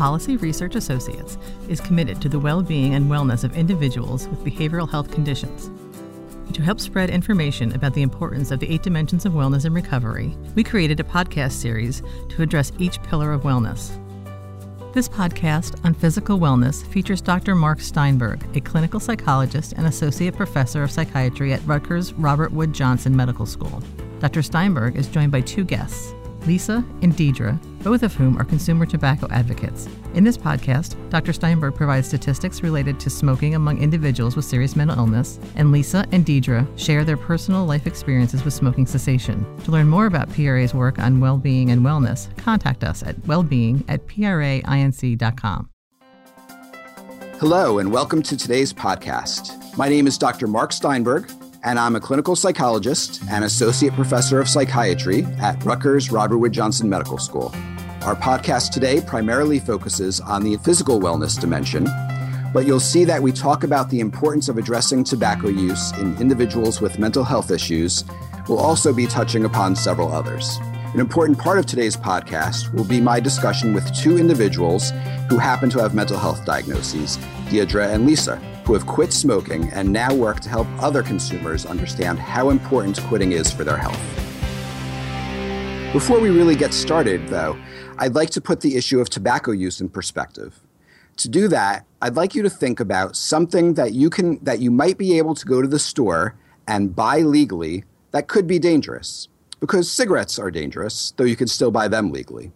Policy Research Associates is committed to the well being and wellness of individuals with behavioral health conditions. To help spread information about the importance of the eight dimensions of wellness and recovery, we created a podcast series to address each pillar of wellness. This podcast on physical wellness features Dr. Mark Steinberg, a clinical psychologist and associate professor of psychiatry at Rutgers Robert Wood Johnson Medical School. Dr. Steinberg is joined by two guests, Lisa and Deidre, both of whom are consumer tobacco advocates. In this podcast, Dr. Steinberg provides statistics related to smoking among individuals with serious mental illness, and Lisa and Deidre share their personal life experiences with smoking cessation. To learn more about PRA's work on well being and wellness, contact us at wellbeing at prainc.com. Hello, and welcome to today's podcast. My name is Dr. Mark Steinberg and I'm a clinical psychologist and associate professor of psychiatry at Rutgers Robert Wood Johnson Medical School. Our podcast today primarily focuses on the physical wellness dimension, but you'll see that we talk about the importance of addressing tobacco use in individuals with mental health issues. We'll also be touching upon several others. An important part of today's podcast will be my discussion with two individuals who happen to have mental health diagnoses, Deidre and Lisa who have quit smoking and now work to help other consumers understand how important quitting is for their health. Before we really get started, though, I'd like to put the issue of tobacco use in perspective. To do that, I'd like you to think about something that you can that you might be able to go to the store and buy legally that could be dangerous. Because cigarettes are dangerous, though you can still buy them legally.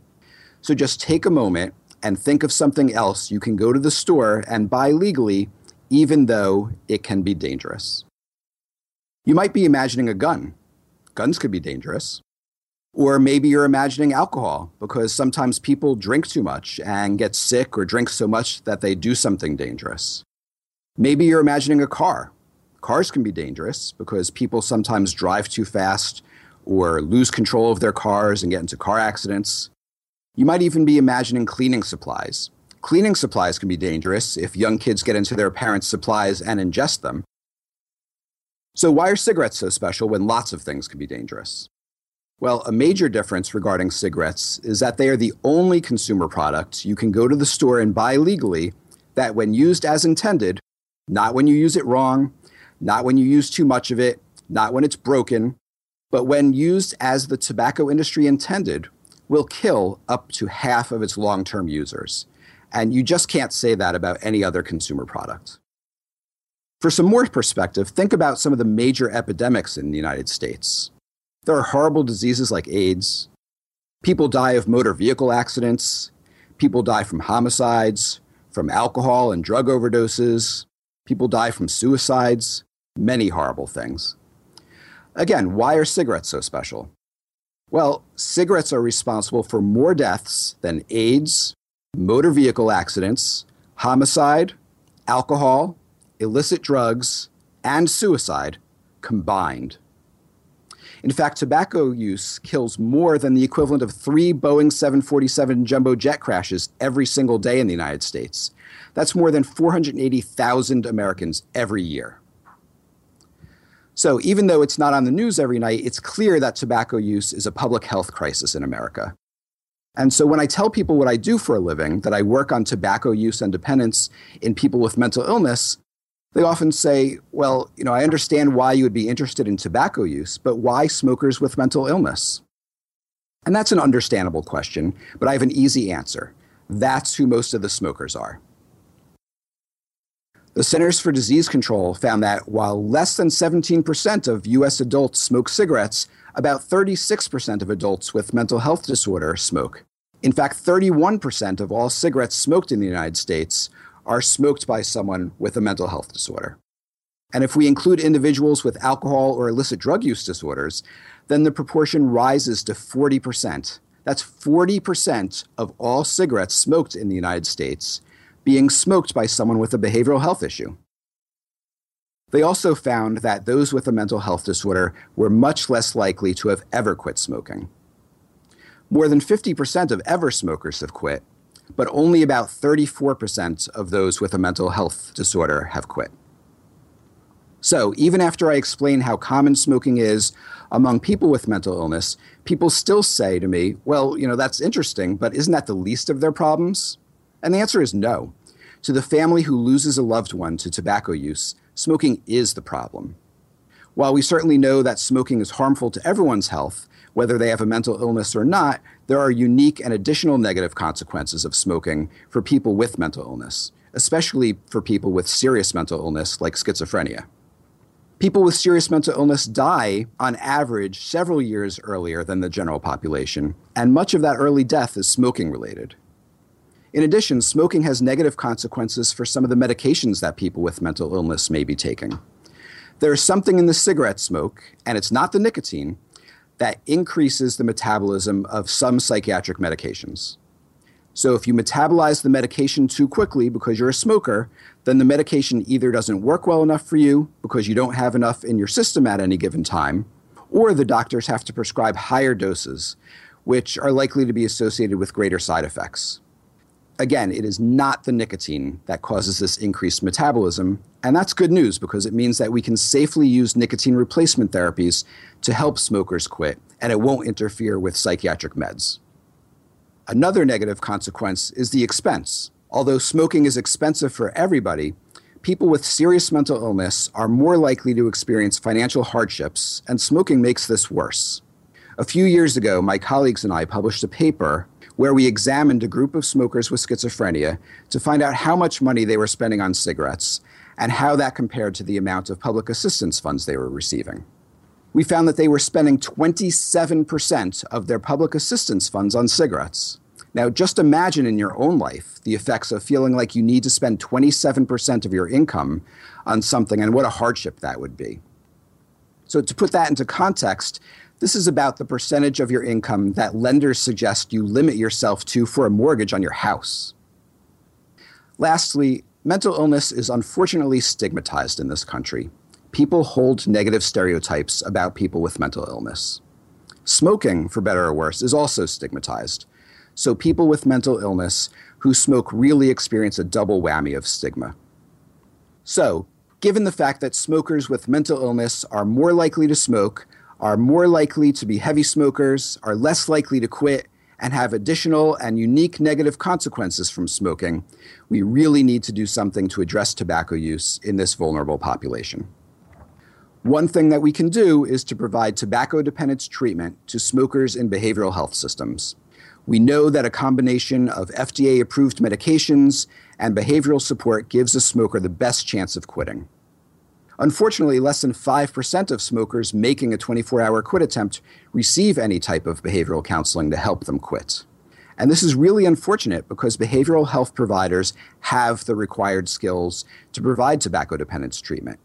So just take a moment and think of something else you can go to the store and buy legally even though it can be dangerous. You might be imagining a gun. Guns could be dangerous. Or maybe you're imagining alcohol because sometimes people drink too much and get sick or drink so much that they do something dangerous. Maybe you're imagining a car. Cars can be dangerous because people sometimes drive too fast or lose control of their cars and get into car accidents. You might even be imagining cleaning supplies. Cleaning supplies can be dangerous if young kids get into their parents' supplies and ingest them. So, why are cigarettes so special when lots of things can be dangerous? Well, a major difference regarding cigarettes is that they are the only consumer product you can go to the store and buy legally that, when used as intended, not when you use it wrong, not when you use too much of it, not when it's broken, but when used as the tobacco industry intended, will kill up to half of its long term users. And you just can't say that about any other consumer product. For some more perspective, think about some of the major epidemics in the United States. There are horrible diseases like AIDS. People die of motor vehicle accidents. People die from homicides, from alcohol and drug overdoses. People die from suicides. Many horrible things. Again, why are cigarettes so special? Well, cigarettes are responsible for more deaths than AIDS, motor vehicle accidents, homicide, alcohol, illicit drugs, and suicide combined. In fact, tobacco use kills more than the equivalent of three Boeing 747 jumbo jet crashes every single day in the United States. That's more than 480,000 Americans every year. So, even though it's not on the news every night, it's clear that tobacco use is a public health crisis in America. And so when I tell people what I do for a living, that I work on tobacco use and dependence in people with mental illness, they often say, well, you know, I understand why you would be interested in tobacco use, but why smokers with mental illness? And that's an understandable question, but I have an easy answer. That's who most of the smokers are. The Centers for Disease Control found that while less than 17% of US adults smoke cigarettes, about 36% of adults with mental health disorder smoke. In fact, 31% of all cigarettes smoked in the United States are smoked by someone with a mental health disorder. And if we include individuals with alcohol or illicit drug use disorders, then the proportion rises to 40%. That's 40% of all cigarettes smoked in the United States being smoked by someone with a behavioral health issue. They also found that those with a mental health disorder were much less likely to have ever quit smoking. More than 50% of ever smokers have quit, but only about 34% of those with a mental health disorder have quit. So, even after I explain how common smoking is among people with mental illness, people still say to me, well, you know, that's interesting, but isn't that the least of their problems? And the answer is no. To the family who loses a loved one to tobacco use, smoking is the problem. While we certainly know that smoking is harmful to everyone's health, whether they have a mental illness or not, there are unique and additional negative consequences of smoking for people with mental illness, especially for people with serious mental illness like schizophrenia. People with serious mental illness die on average several years earlier than the general population, and much of that early death is smoking related. In addition, smoking has negative consequences for some of the medications that people with mental illness may be taking. There is something in the cigarette smoke, and it's not the nicotine, that increases the metabolism of some psychiatric medications. So, if you metabolize the medication too quickly because you're a smoker, then the medication either doesn't work well enough for you because you don't have enough in your system at any given time, or the doctors have to prescribe higher doses, which are likely to be associated with greater side effects again, it is not the nicotine that causes this increased metabolism. And that's good news because it means that we can safely use nicotine replacement therapies to help smokers quit, and it won't interfere with psychiatric meds. Another negative consequence is the expense. Although smoking is expensive for everybody, people with serious mental illness are more likely to experience financial hardships, and smoking makes this worse. A few years ago, my colleagues and I published a paper where we examined a group of smokers with schizophrenia to find out how much money they were spending on cigarettes and how that compared to the amount of public assistance funds they were receiving. We found that they were spending 27% of their public assistance funds on cigarettes. Now, just imagine in your own life the effects of feeling like you need to spend 27% of your income on something and what a hardship that would be. So, to put that into context, this is about the percentage of your income that lenders suggest you limit yourself to for a mortgage on your house. Lastly, mental illness is unfortunately stigmatized in this country. People hold negative stereotypes about people with mental illness. Smoking, for better or worse, is also stigmatized. So people with mental illness who smoke really experience a double whammy of stigma. So, given the fact that smokers with mental illness are more likely to smoke, are more likely to be heavy smokers, are less likely to quit, and have additional and unique negative consequences from smoking, we really need to do something to address tobacco use in this vulnerable population. One thing that we can do is to provide tobacco dependence treatment to smokers in behavioral health systems. We know that a combination of FDA approved medications and behavioral support gives a smoker the best chance of quitting. Unfortunately, less than 5% of smokers making a 24 hour quit attempt receive any type of behavioral counseling to help them quit. And this is really unfortunate because behavioral health providers have the required skills to provide tobacco dependence treatment.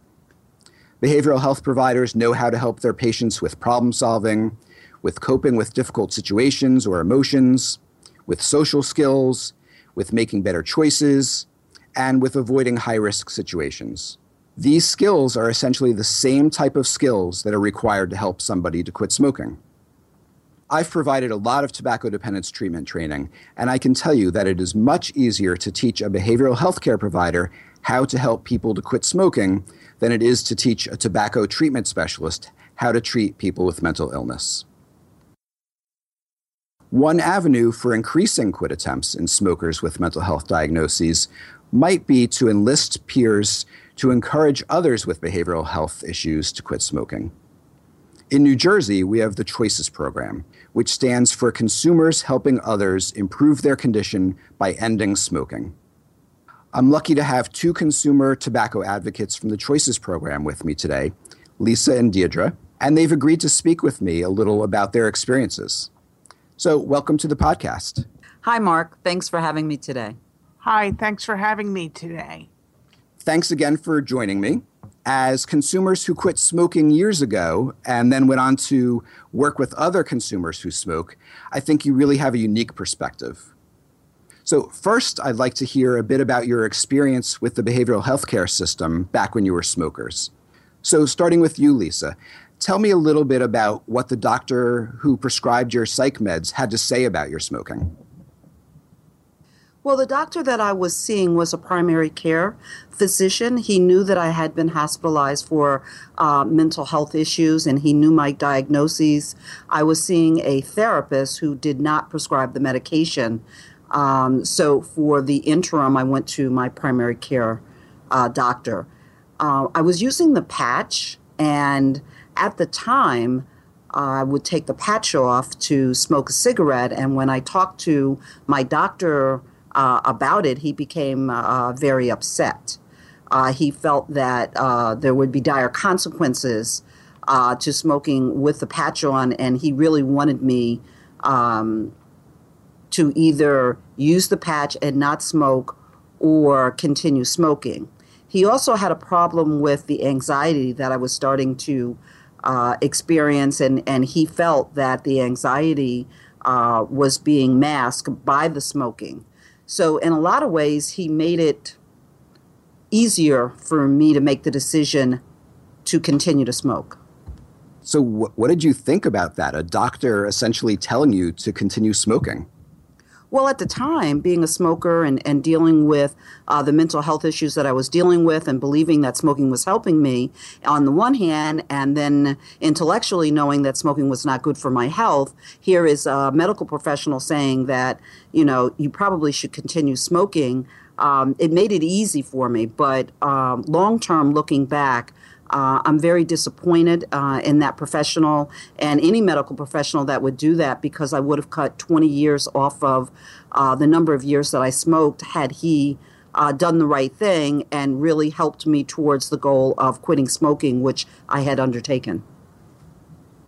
Behavioral health providers know how to help their patients with problem solving, with coping with difficult situations or emotions, with social skills, with making better choices, and with avoiding high risk situations. These skills are essentially the same type of skills that are required to help somebody to quit smoking. I've provided a lot of tobacco dependence treatment training, and I can tell you that it is much easier to teach a behavioral health care provider how to help people to quit smoking than it is to teach a tobacco treatment specialist how to treat people with mental illness. One avenue for increasing quit attempts in smokers with mental health diagnoses might be to enlist peers to encourage others with behavioral health issues to quit smoking. In New Jersey, we have the Choices Program, which stands for Consumers Helping Others Improve Their Condition by Ending Smoking. I'm lucky to have two consumer tobacco advocates from the Choices Program with me today, Lisa and Deirdre, and they've agreed to speak with me a little about their experiences. So, welcome to the podcast. Hi, Mark. Thanks for having me today. Hi, thanks for having me today. Thanks again for joining me. As consumers who quit smoking years ago and then went on to work with other consumers who smoke, I think you really have a unique perspective. So, first, I'd like to hear a bit about your experience with the behavioral health care system back when you were smokers. So, starting with you, Lisa, tell me a little bit about what the doctor who prescribed your psych meds had to say about your smoking. Well, the doctor that I was seeing was a primary care physician. He knew that I had been hospitalized for uh, mental health issues and he knew my diagnoses. I was seeing a therapist who did not prescribe the medication Um, so for the interim, I went to my primary care uh, doctor. Uh, I was using the patch, and at the time, I would take the patch off to smoke a cigarette. And when I talked to my doctor uh, about it, he became uh, very upset. Uh, he felt that uh, there would be dire consequences uh, to smoking with the patch on, and he really wanted me um, to either use the patch and not smoke or continue smoking. He also had a problem with the anxiety that I was starting to uh, experience, and, and he felt that the anxiety uh, was being masked by the smoking. So, in a lot of ways, he made it easier for me to make the decision to continue to smoke. So, wh- what did you think about that? A doctor essentially telling you to continue smoking? Well, at the time, being a smoker and, and dealing with uh, the mental health issues that I was dealing with and believing that smoking was helping me on the one hand, and then intellectually knowing that smoking was not good for my health, here is a medical professional saying that, you know, you probably should continue smoking. Um, it made it easy for me, but um, long term, looking back, uh, I'm very disappointed uh, in that professional and any medical professional that would do that because I would have cut 20 years off of uh, the number of years that I smoked had he uh, done the right thing and really helped me towards the goal of quitting smoking, which I had undertaken.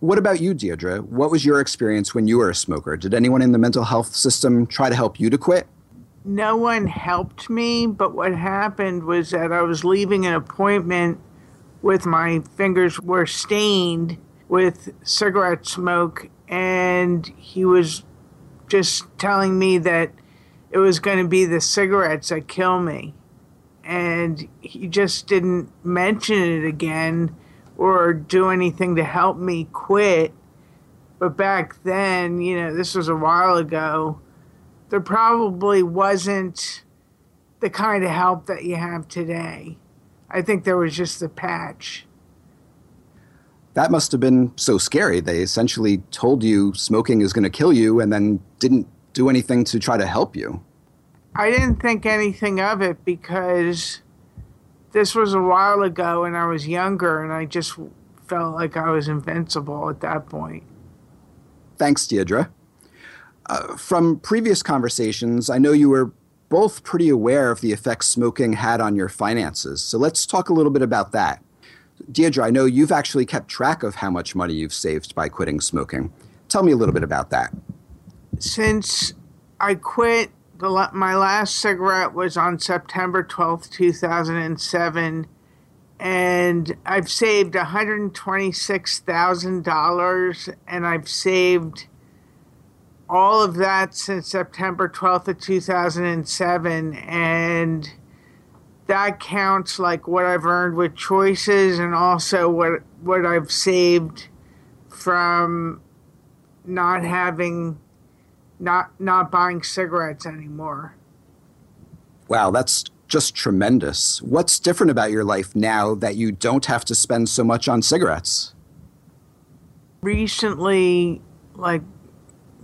What about you, Deirdre? What was your experience when you were a smoker? Did anyone in the mental health system try to help you to quit? No one helped me, but what happened was that I was leaving an appointment with my fingers were stained with cigarette smoke and he was just telling me that it was going to be the cigarettes that kill me. And he just didn't mention it again or do anything to help me quit. But back then you know this was a while ago there probably wasn't the kind of help that you have today I think there was just a patch. That must have been so scary. They essentially told you smoking is going to kill you and then didn't do anything to try to help you. I didn't think anything of it because this was a while ago and I was younger and I just felt like I was invincible at that point. Thanks, Deirdre. Uh, from previous conversations, I know you were both pretty aware of the effects smoking had on your finances. So let's talk a little bit about that. Deirdre, I know you've actually kept track of how much money you've saved by quitting smoking. Tell me a little bit about that. Since I quit, the, my last cigarette was on September 12th, 2007, and I've saved $126,000 and I've saved all of that since September 12th of 2007 and that counts like what I've earned with choices and also what what I've saved from not having not not buying cigarettes anymore. Wow, that's just tremendous. What's different about your life now that you don't have to spend so much on cigarettes? Recently, like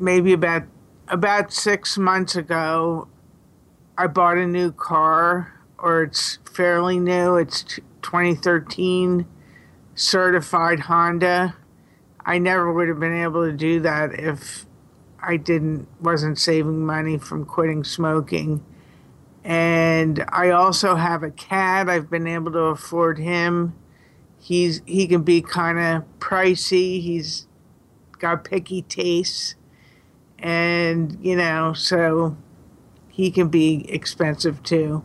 maybe about about six months ago, I bought a new car, or it's fairly new. It's 2013 certified Honda. I never would have been able to do that if I didn't wasn't saving money from quitting smoking. And I also have a cat. I've been able to afford him. He's he can be kind of pricey. He's got picky tastes and you know, so he can be expensive too.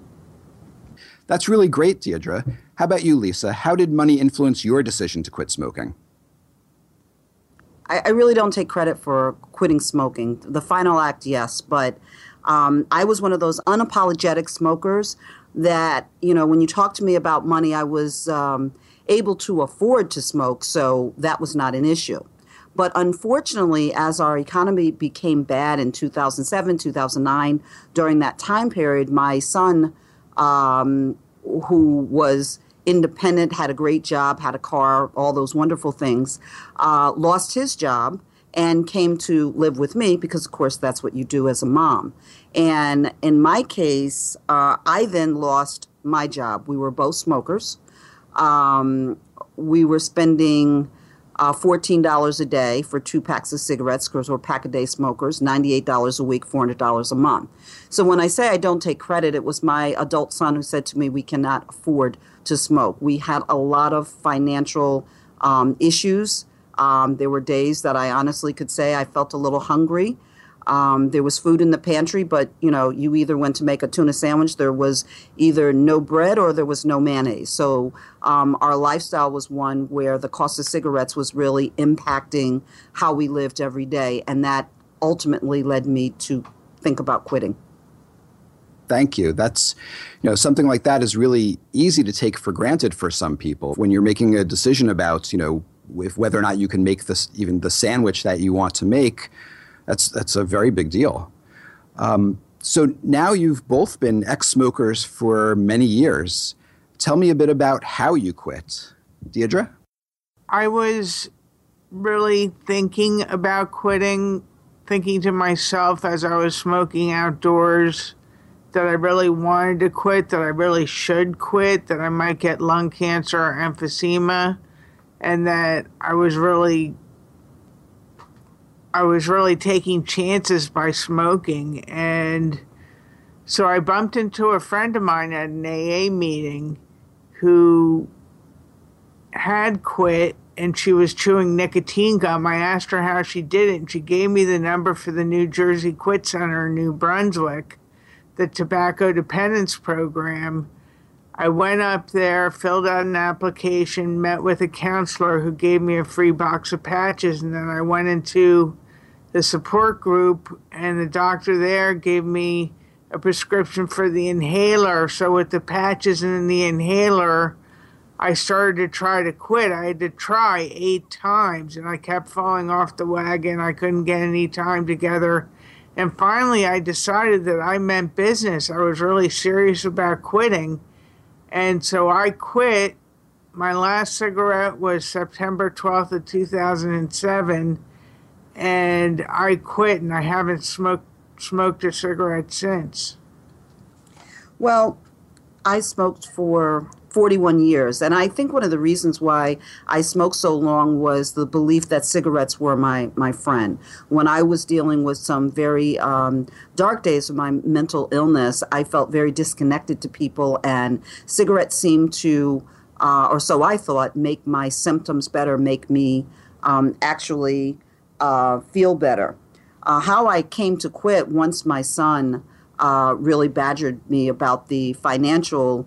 That's really great, Deirdre. How about you, Lisa? How did money influence your decision to quit smoking? I, I really don't take credit for quitting smoking. The final act, yes, but um, I was one of those unapologetic smokers that, you know, when you talk to me about money, I was um, able to afford to smoke, so that was not an issue. But unfortunately, as our economy became bad in 2007, 2009, during that time period, my son, um, who was independent, had a great job, had a car, all those wonderful things, uh, lost his job. and came to live with me because, of course, that's what you do as a mom. And in my case, uh, I then lost my job. We were both smokers. Um, we were spending uh, $14 a day for two packs of cigarettes because we're pack a day smokers, $98 a week, $400 a month. So when I say I don't take credit, it was my adult son who said to me, We cannot afford to smoke. We had a lot of financial um, issues. Um, there were days that I honestly could say I felt a little hungry. Um, there was food in the pantry, but you know, you either went to make a tuna sandwich. There was either no bread or there was no mayonnaise. So um, our lifestyle was one where the cost of cigarettes was really impacting how we lived every day, and that ultimately led me to think about quitting. Thank you. That's, you know, something like that is really easy to take for granted for some people. When you're making a decision about, you know, if whether or not you can make this even the sandwich that you want to make, that's that's a very big deal. Um, so now you've both been ex-smokers for many years. Tell me a bit about how you quit, Deirdre. I was really thinking about quitting, thinking to myself as I was smoking outdoors that I really wanted to quit, that I really should quit, that I might get lung cancer or emphysema, and that I was really I was really taking chances by smoking. And so I bumped into a friend of mine at an AA meeting who had quit and she was chewing nicotine gum. I asked her how she did it, and she gave me the number for the New Jersey Quit Center in New Brunswick, the tobacco dependence program. I went up there, filled out an application, met with a counselor who gave me a free box of patches, and then I went into the support group, and the doctor there gave me a prescription for the inhaler. So, with the patches and the inhaler, I started to try to quit. I had to try eight times, and I kept falling off the wagon. I couldn't get any time together. And finally, I decided that I meant business. I was really serious about quitting. And so I quit. My last cigarette was September 12th of 2007 and I quit and I haven't smoked smoked a cigarette since. Well, I smoked for 41 years. And I think one of the reasons why I smoked so long was the belief that cigarettes were my, my friend. When I was dealing with some very um, dark days of my mental illness, I felt very disconnected to people, and cigarettes seemed to, uh, or so I thought, make my symptoms better, make me um, actually uh, feel better. Uh, how I came to quit once my son uh, really badgered me about the financial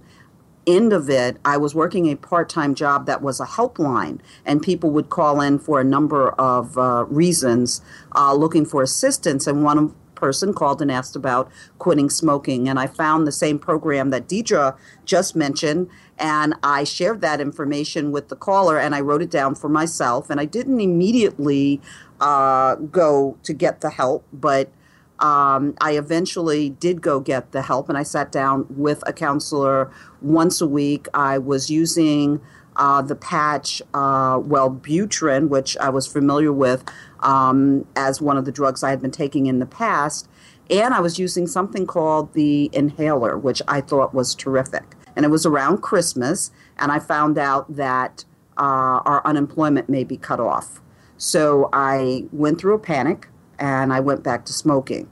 end of it, I was working a part time job that was a helpline, and people would call in for a number of uh, reasons uh, looking for assistance. And one person called and asked about quitting smoking. And I found the same program that Deidre just mentioned, and I shared that information with the caller and I wrote it down for myself. And I didn't immediately uh, go to get the help, but um, I eventually did go get the help and I sat down with a counselor once a week. I was using uh, the patch uh, Wellbutrin, which I was familiar with um, as one of the drugs I had been taking in the past. And I was using something called the inhaler, which I thought was terrific. And it was around Christmas, and I found out that uh, our unemployment may be cut off. So I went through a panic and I went back to smoking.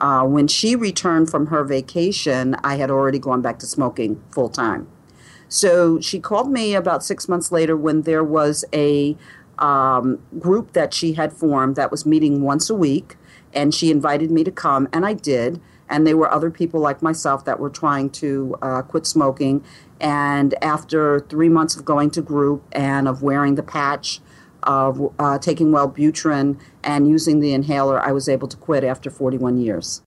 Uh, when she returned from her vacation, I had already gone back to smoking full time. So she called me about six months later when there was a um, group that she had formed that was meeting once a week, and she invited me to come, and I did. And there were other people like myself that were trying to uh, quit smoking. And after three months of going to group and of wearing the patch, of uh, taking Wellbutrin and using the inhaler, I was able to quit after 41 years.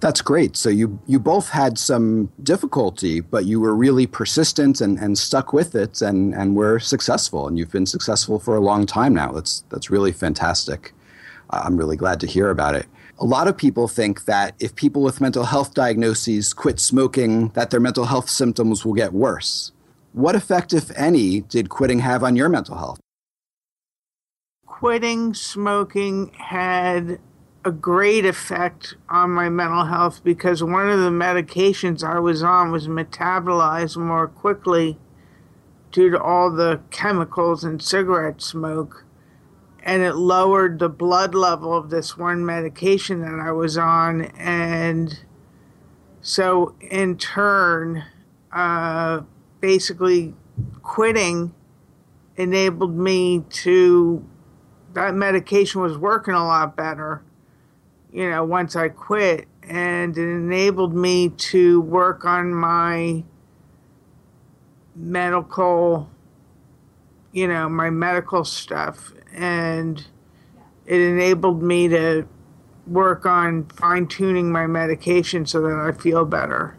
That's great. So you you both had some difficulty, but you were really persistent and, and stuck with it and, and were successful. And you've been successful for a long time now. That's that's really fantastic. I'm really glad to hear about it. A lot of people think that if people with mental health diagnoses quit smoking, that their mental health symptoms will get worse. What effect, if any, did quitting have on your mental health? Quitting smoking had a great effect on my mental health because one of the medications I was on was metabolized more quickly due to all the chemicals in cigarette smoke. And it lowered the blood level of this one medication that I was on. And so, in turn, uh, basically quitting enabled me to, that medication was working a lot better you know, once I quit, and it enabled me to work on my medical, you know, my medical stuff, and it enabled me to work on fine tuning my medication so that I feel better.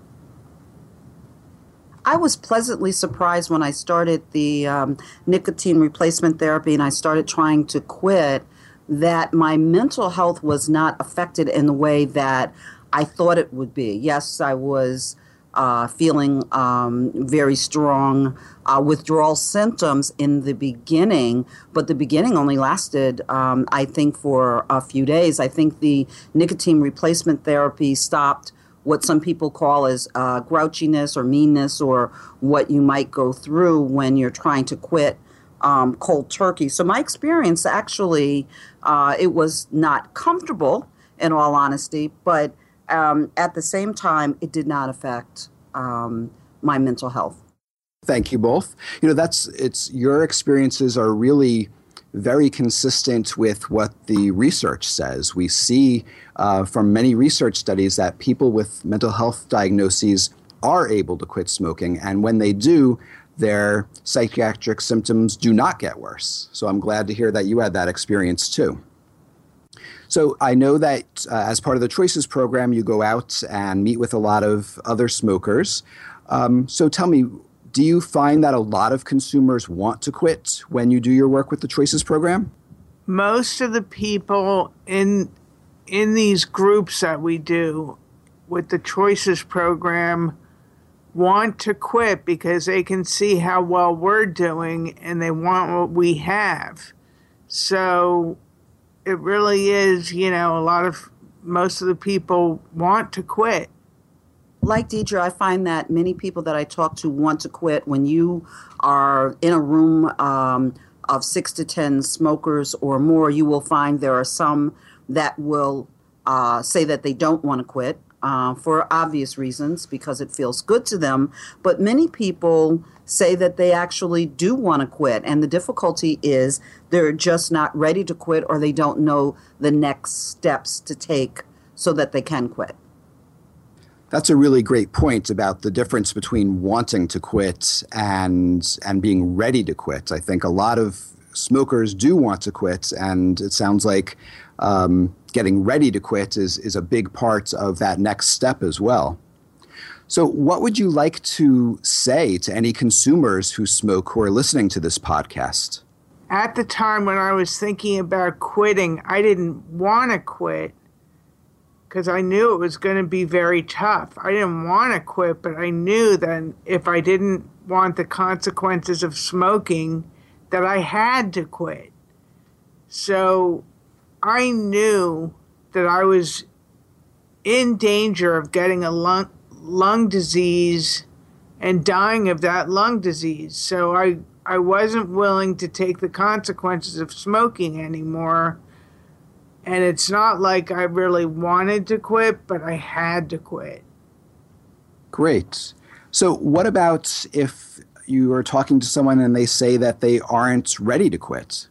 I was pleasantly surprised when I started the um, nicotine replacement therapy and I started trying to quit that my mental health was not affected in the way that I thought it would be. Yes, I was uh, feeling um, very strong uh, withdrawal symptoms in the beginning, but the beginning only lasted, um, I think, for a few days. I think the nicotine replacement therapy stopped what some people call as uh, grouchiness or meanness or what you might go through when you're trying to quit um, cold turkey. So my experience actually, uh, it was not comfortable in all honesty, but um, at the same time, it did not affect um, my mental health. Thank you both. You know, that's it's your experiences are really very consistent with what the research says. We see uh, from many research studies that people with mental health diagnoses are able to quit smoking, and when they do, their psychiatric symptoms do not get worse. So I'm glad to hear that you had that experience too. So I know that uh, as part of the Choices program, you go out and meet with a lot of other smokers. Um, so tell me, do you find that a lot of consumers want to quit when you do your work with the Choices program? Most of the people in in these groups that we do with the Choices program want to quit because they can see how well we're doing and they want what we have. So it really is, you know, a lot of most of the people want to quit. Like Deidre, I find that many people that I talk to want to quit when you are in a room um, of six to 10 smokers or more, you will find there are some that will uh, say that they don't want to quit uh, for obvious reasons because it feels good to them. But many people say that they actually do want to quit. And the difficulty is they're just not ready to quit or they don't know the next steps to take so that they can quit. That's a really great point about the difference between wanting to quit and and being ready to quit. I think a lot of smokers do want to quit, and it sounds like um, getting ready to quit is, is a big part of that next step as well. So, what would you like to say to any consumers who smoke who are listening to this podcast? At the time when I was thinking about quitting, I didn't want to quit because I knew it was going to be very tough. I didn't want to quit, but I knew that if I didn't want the consequences of smoking, that I had to quit. So I knew that I was in danger of getting a lung lung disease and dying of that lung disease. So I I wasn't willing to take the consequences of smoking anymore. And it's not like I really wanted to quit, but I had to quit. Great. So, what about if you are talking to someone and they say that they aren't ready to quit?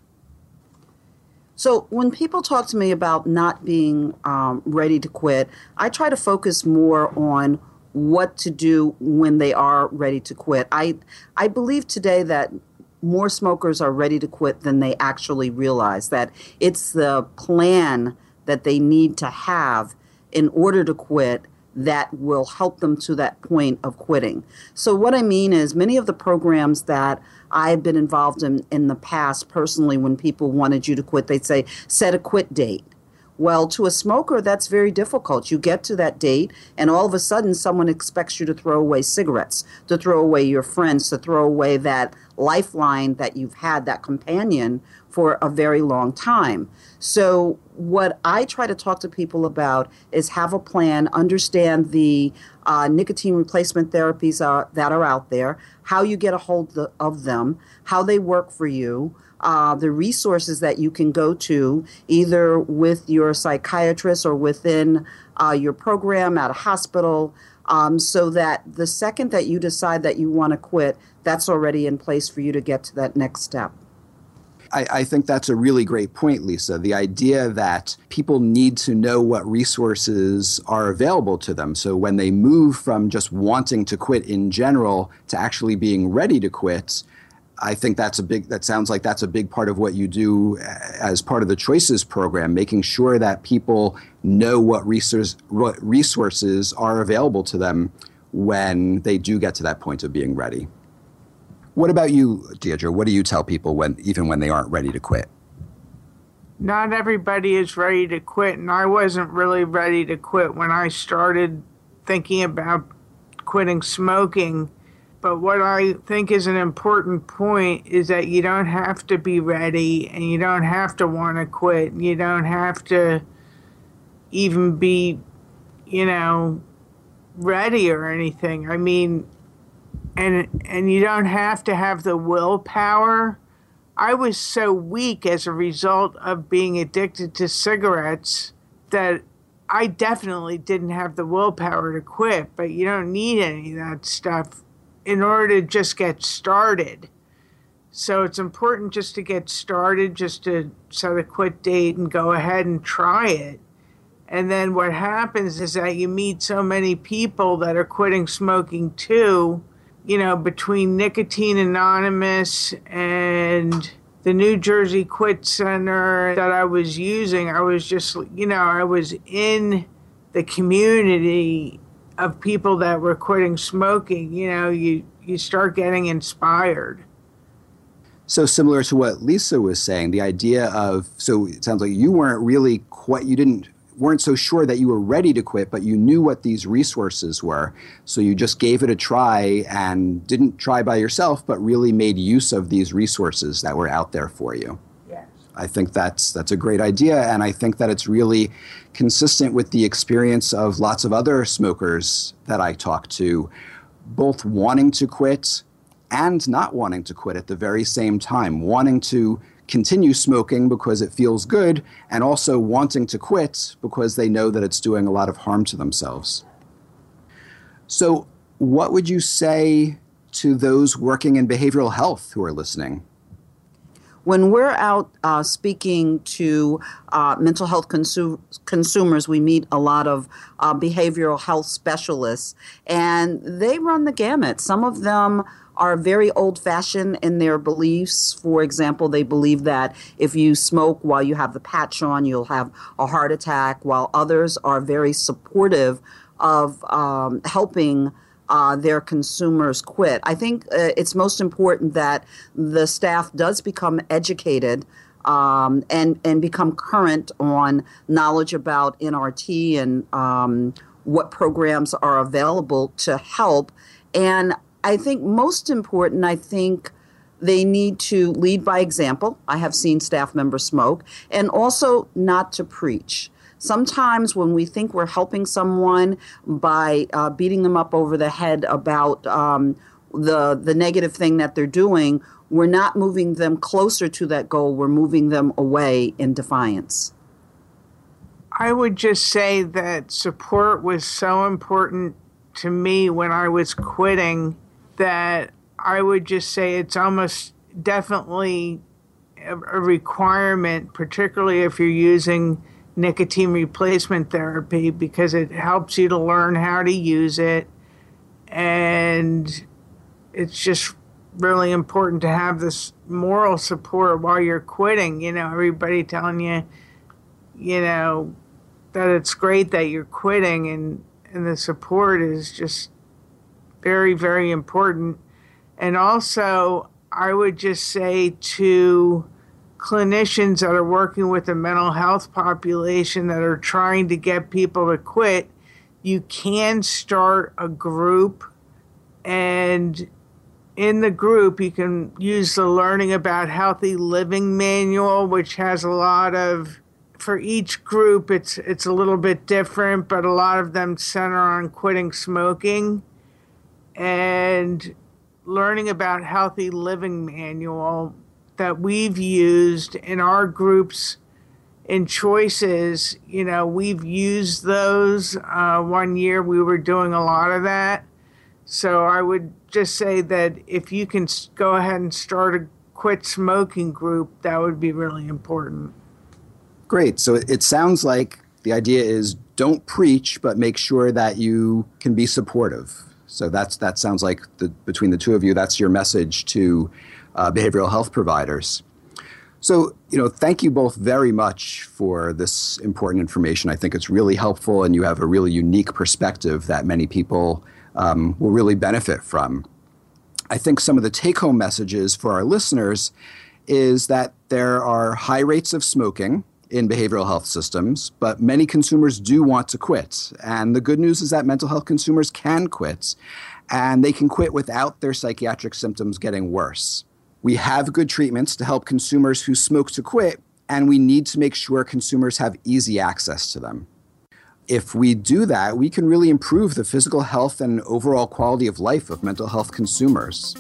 So when people talk to me about not being um, ready to quit, I try to focus more on what to do when they are ready to quit. I I believe today that more smokers are ready to quit than they actually realize. That it's the plan that they need to have in order to quit that will help them to that point of quitting. So, what I mean is, many of the programs that I've been involved in in the past personally, when people wanted you to quit, they'd say, set a quit date. Well, to a smoker, that's very difficult. You get to that date, and all of a sudden, someone expects you to throw away cigarettes, to throw away your friends, to throw away that lifeline that you've had, that companion for a very long time. So, what I try to talk to people about is have a plan, understand the uh, nicotine replacement therapies are, that are out there, how you get a hold of them, how they work for you uh, the resources that you can go to either with your psychiatrist or within uh, your program at a hospital um, so that the second that you decide that you want to quit that's already in place for you to get to that next step I, I, think that's a really great point, Lisa. The idea that people need to know what resources are available to them. So when they move from just wanting to quit in general to actually being ready to quit, I think that's a big. That sounds like that's a big part of what you do uh, as part of the Choices program, making sure that people know what what resources are available to them when they do get to that point of being ready. What about you, Deirdre? What do you tell people when, even when they aren't ready to quit? Not everybody is ready to quit, and I wasn't really ready to quit when I started thinking about quitting smoking but what I think is an important point is that you don't have to be ready and you don't have to want to quit. You don't have to even be, you know, ready or anything. I mean, and and you don't have to have the willpower. I was so weak as a result of being addicted to cigarettes that I definitely didn't have the willpower to quit, but you don't need any of that stuff in order to just get started. So it's important just to get started, just to set a quit date and go ahead and try it. And then what happens is that you meet so many people that are quitting smoking too, you know, between Nicotine Anonymous and the New Jersey Quit Center that I was using. I was just, you know, I was in the community of people that were quitting smoking, you know, you you start getting inspired. So similar to what Lisa was saying, the idea of so it sounds like you weren't really quite you didn't weren't so sure that you were ready to quit, but you knew what these resources were. So you just gave it a try and didn't try by yourself, but really made use of these resources that were out there for you. Yes. I think that's that's a great idea, and I think that it's really consistent with the experience of lots of other smokers that I talk to, both wanting to quit and not wanting to quit at the very same time, wanting to continue smoking because it feels good, and also wanting to quit because they know that it's doing a lot of harm to themselves. So, what would you say to those working in behavioral health who are listening? When we're out uh, speaking to uh, mental health consu- consumers, we meet a lot of uh, behavioral health specialists, and they run the gamut. Some of them are very old fashioned in their beliefs. For example, they believe that if you smoke while you have the patch on, you'll have a heart attack, while others are very supportive of um, helping uh, their consumers quit. I think uh, it's most important that the staff does become educated um, and and become current on knowledge about NRT and um, what programs are available to help. And I think most important, I think they need to lead by example. I have seen staff members smoke, and also not to preach sometimes when we think we're helping someone by uh, beating them up over the head about um, the the negative thing that they're doing, we're not moving them closer to that goal. We're moving them away in defiance. I would just say that support was so important to me when I was quitting that I would just say it's almost definitely a, requirement, particularly if you're using nicotine replacement therapy because it helps you to learn how to use it. And it's just really important to have this moral support while you're quitting. You know, everybody telling you, you know, that it's great that you're quitting and, and the support is just very, very important. And also, I would just say to clinicians that are working with the mental health population that are trying to get people to quit, you can start a group. And in the group you can use the learning about healthy living manual which has a lot of for each group it's it's a little bit different but a lot of them center on quitting smoking. And learning about healthy living manual that we've used in our groups in choices you know we've used those uh, one year we were doing a lot of that. So i would just say that if you can go ahead and start a quit smoking group that would be really important. Great. So it sounds like the idea is don't preach but make sure that you can be supportive. So that's that sounds like the, between the two of you, that's your message to uh, behavioral health providers. So, you know, thank you both very much for this important information. I think it's really helpful, and you have a really unique perspective that many people um, will really benefit from. I think some of the take home messages for our listeners is that there are high rates of smoking in behavioral health systems, but many consumers do want to quit. And the good news is that mental health consumers can quit, and they can quit without their psychiatric symptoms getting worse. We have good treatments to help consumers who smoke to quit, and we need to make sure consumers have easy access to them. If we do that, we can really improve the physical health and overall quality of life of mental health consumers.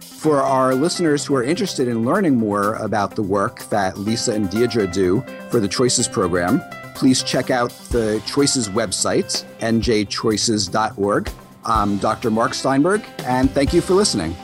For our listeners who are interested in learning more about the work that Lisa and Deirdre do for the Choices program, please check out the Choices website, njchoices.org. I'm Dr. Mark Steinberg, and thank you for listening.